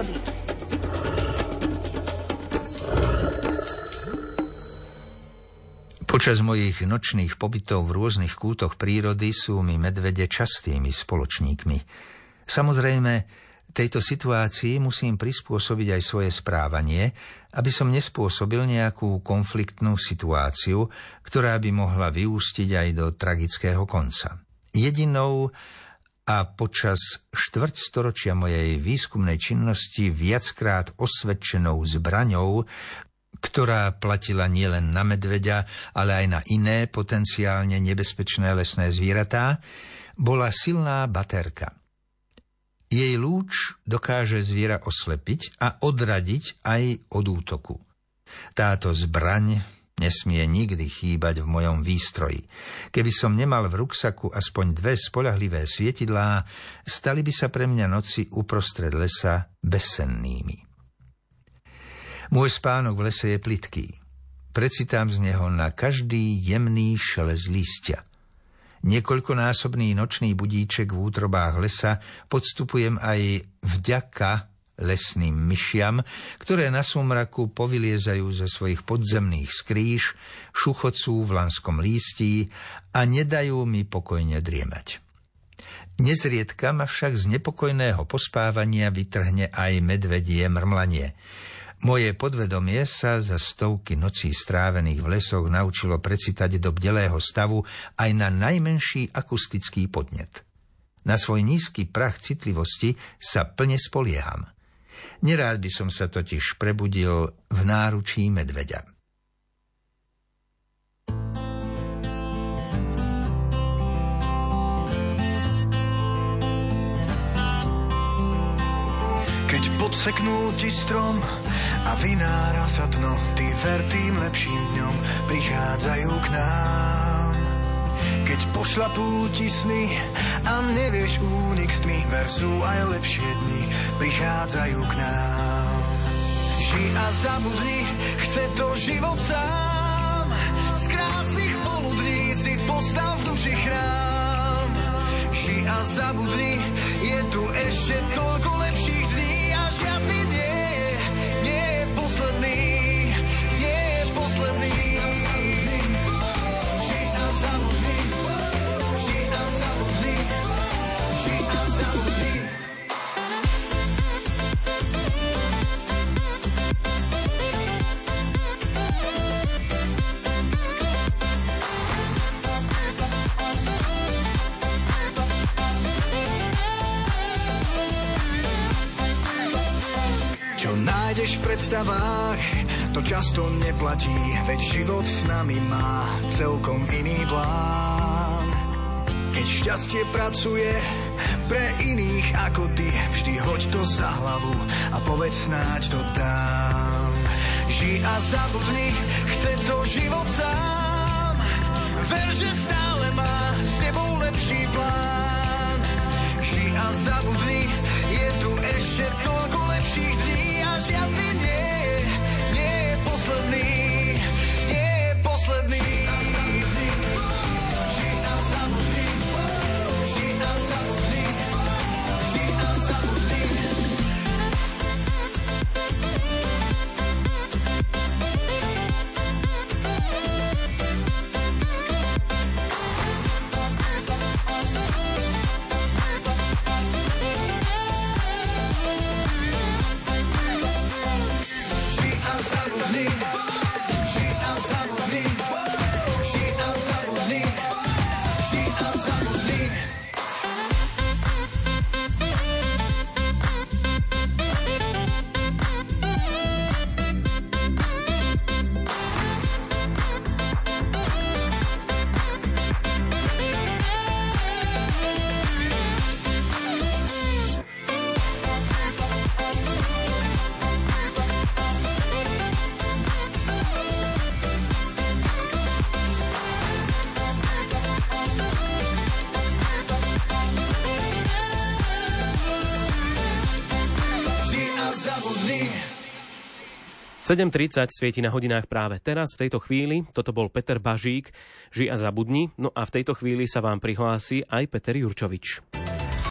prírody. Počas mojich nočných pobytov v rôznych kútoch prírody sú mi medvede častými spoločníkmi. Samozrejme, tejto situácii musím prispôsobiť aj svoje správanie, aby som nespôsobil nejakú konfliktnú situáciu, ktorá by mohla vyústiť aj do tragického konca. Jedinou a počas štvrť storočia mojej výskumnej činnosti viackrát osvedčenou zbraňou, ktorá platila nielen na medveďa, ale aj na iné potenciálne nebezpečné lesné zvieratá, bola silná baterka. Jej lúč dokáže zviera oslepiť a odradiť aj od útoku. Táto zbraň nesmie nikdy chýbať v mojom výstroji. Keby som nemal v ruksaku aspoň dve spolahlivé svietidlá, stali by sa pre mňa noci uprostred lesa bezsennými. Môj spánok v lese je plitký. Precitám z neho na každý jemný šelez lístia. Niekoľkonásobný nočný budíček v útrobách lesa podstupujem aj vďaka lesným myšiam, ktoré na sumraku povyliezajú zo svojich podzemných skrýš, šuchocú v lanskom lístí a nedajú mi pokojne driemať. Nezriedka ma však z nepokojného pospávania vytrhne aj medvedie mrmlanie. Moje podvedomie sa za stovky nocí strávených v lesoch naučilo precitať do bdelého stavu aj na najmenší akustický podnet. Na svoj nízky prach citlivosti sa plne spolieham. Nerád by som sa totiž prebudil v náručí medveďa. Keď podseknú ti strom a vynára sa dno, ty ver tým lepším dňom prichádzajú k nám. Keď pošlapú ti sny a nevieš únik s tmy, ver sú aj lepšie dni, prichádzajú k nám. Ži a zabudni, chce to život sám, z krásnych poludní si postav v duši chrám. Ži a zabudni, je tu ešte toľko lepších dní a žiadny nie Nájdeš v predstavách, to často neplatí, veď život s nami má celkom iný plán. Keď šťastie pracuje pre iných ako ty, vždy hoď to za hlavu a povedz snáď to dám. Ži a zabudni, chce to život sám, ver, že stále má s tebou lepší plán. Ži a zabudni, je tu ešte toľko dní, žiadny 7.30 svieti na hodinách práve teraz, v tejto chvíli. Toto bol Peter Bažík, Ži a zabudni. No a v tejto chvíli sa vám prihlási aj Peter Jurčovič.